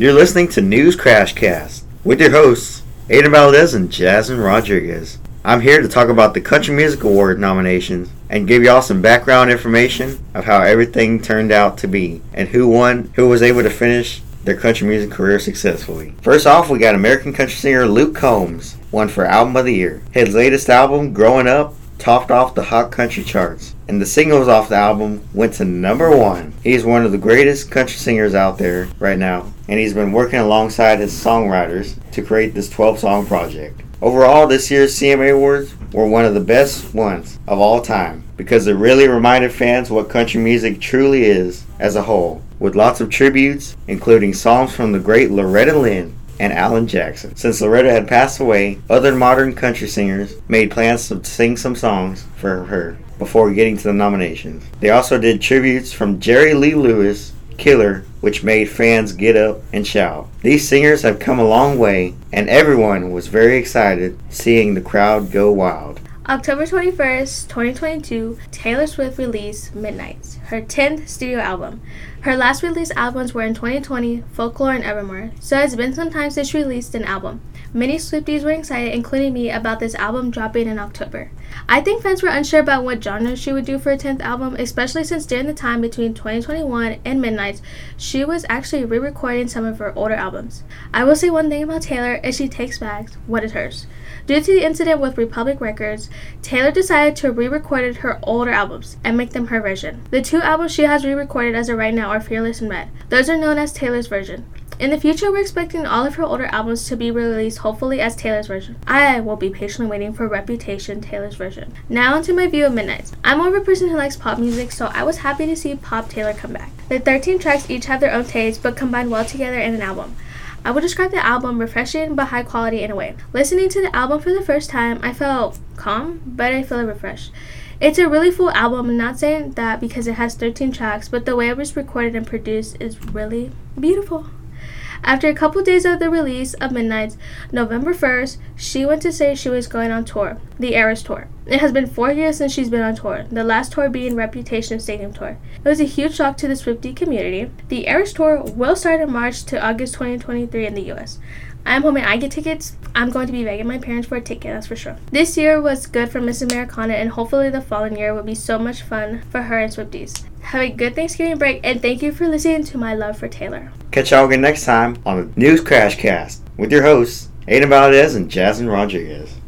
You're listening to News Crash Cast with your hosts, Aiden Valdez and Jasmine Rodriguez. I'm here to talk about the Country Music Award nominations and give y'all some background information of how everything turned out to be and who won, who was able to finish their country music career successfully. First off, we got American country singer Luke Combs, won for Album of the Year. His latest album, Growing Up, topped off the hot country charts, and the singles off the album went to number one. He's one of the greatest country singers out there right now, and he's been working alongside his songwriters to create this 12 song project. Overall, this year's CMA Awards were one of the best ones of all time because it really reminded fans what country music truly is as a whole, with lots of tributes, including songs from the great Loretta Lynn and Alan Jackson. Since Loretta had passed away, other modern country singers made plans to sing some songs for her before getting to the nominations. They also did tributes from Jerry Lee Lewis, Killer, which made fans get up and shout. These singers have come a long way, and everyone was very excited seeing the crowd go wild. October 21st, 2022, Taylor Swift released Midnights, her 10th studio album. Her last released albums were in 2020, Folklore and Evermore, so it's been some time since she released an album. Many Swifties were excited, including me, about this album dropping in October. I think fans were unsure about what genre she would do for her 10th album, especially since during the time between 2021 and Midnights, she was actually re recording some of her older albums. I will say one thing about Taylor is she takes back what is hers. Due to the incident with Republic Records, Taylor decided to re record her older albums and make them her version. The two albums she has re recorded as of right now are Fearless and Red. Those are known as Taylor's version. In the future, we're expecting all of her older albums to be released hopefully as Taylor's version. I will be patiently waiting for Reputation Taylor's version. Now onto my view of Midnights. I'm more of a person who likes pop music, so I was happy to see Pop Taylor come back. The 13 tracks each have their own taste, but combined well together in an album. I would describe the album refreshing but high quality in a way. Listening to the album for the first time, I felt calm, but I feel refreshed. It's a really full album. I'm not saying that because it has 13 tracks, but the way it was recorded and produced is really beautiful. After a couple days of the release of Midnights, November 1st, she went to say she was going on tour, the Eras Tour. It has been four years since she's been on tour, the last tour being Reputation Stadium Tour. It was a huge shock to the Swiftie community. The Eras Tour will start in March to August 2023 in the US. I'm hoping I get tickets. I'm going to be begging my parents for a ticket, that's for sure. This year was good for Miss Americana, and hopefully the following year will be so much fun for her and Swifties. Have a good Thanksgiving break, and thank you for listening to my love for Taylor. Catch y'all again next time on the News Crash Cast with your hosts, Aiden Valdez and Jasmine Rodriguez.